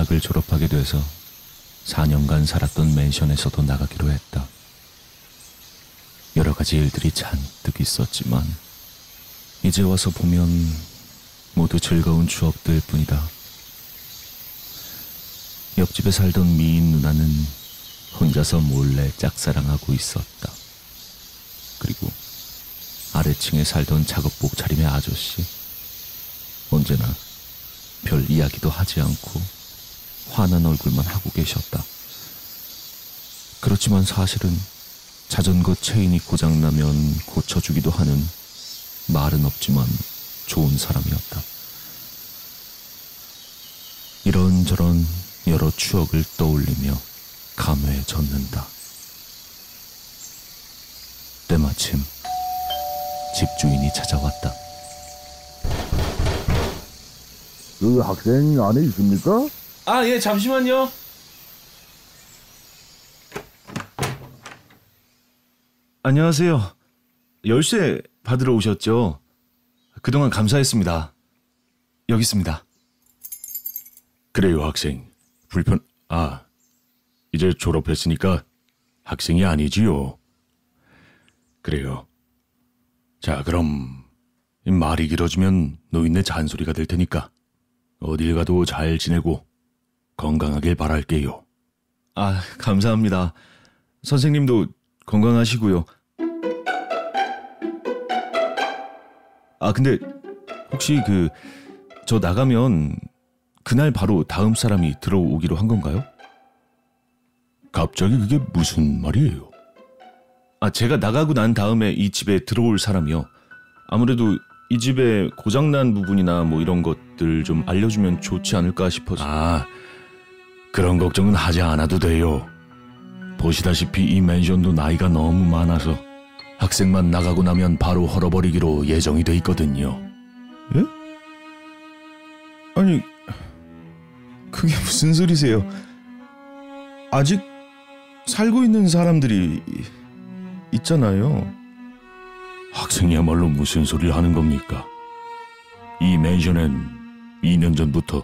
대학을 졸업하게 돼서 4년간 살았던 맨션에서도 나가기로 했다. 여러 가지 일들이 잔뜩 있었지만 이제 와서 보면 모두 즐거운 추억들 뿐이다. 옆집에 살던 미인 누나는 혼자서 몰래 짝사랑하고 있었다. 그리고 아래층에 살던 작업복 차림의 아저씨. 언제나 별 이야기도 하지 않고 화난 얼굴만 하고 계셨다. 그렇지만 사실은 자전거 체인이 고장나면 고쳐주기도 하는 말은 없지만 좋은 사람이었다. 이런저런 여러 추억을 떠올리며 감회해졌는다. 때마침 집주인이 찾아왔다. 그 학생 안에 있습니까? 아, 예, 잠시만요. 안녕하세요. 열쇠 받으러 오셨죠? 그동안 감사했습니다. 여기 있습니다. 그래요, 학생. 불편, 아, 이제 졸업했으니까 학생이 아니지요. 그래요. 자, 그럼 이 말이 길어지면 노인네 잔소리가 될 테니까 어딜 가도 잘 지내고 건강하길 바랄게요. 아, 감사합니다. 선생님도 건강하시고요. 아, 근데 혹시 그 저 나가면 그날 바로 다음 사람이 들어오기로 한 건가요? 갑자기 그게 무슨 말이에요? 아, 제가 나가고 난 다음에 이 집에 들어올 사람이요. 아무래도 이 집에 고장난 부분이나 뭐 이런 것들 좀 알려주면 좋지 않을까 싶어서. 아, 그런 걱정은 하지 않아도 돼요. 보시다시피 이 맨션도 나이가 너무 많아서 학생만 나가고 나면 바로 헐어버리기로 예정이 돼 있거든요. 예? 아니, 그게 무슨 소리세요? 아직 살고 있는 사람들이 있잖아요. 학생이야말로 무슨 소리를 하는 겁니까? 이 맨션엔 2년 전부터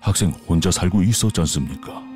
학생 혼자 살고 있었지 않습니까?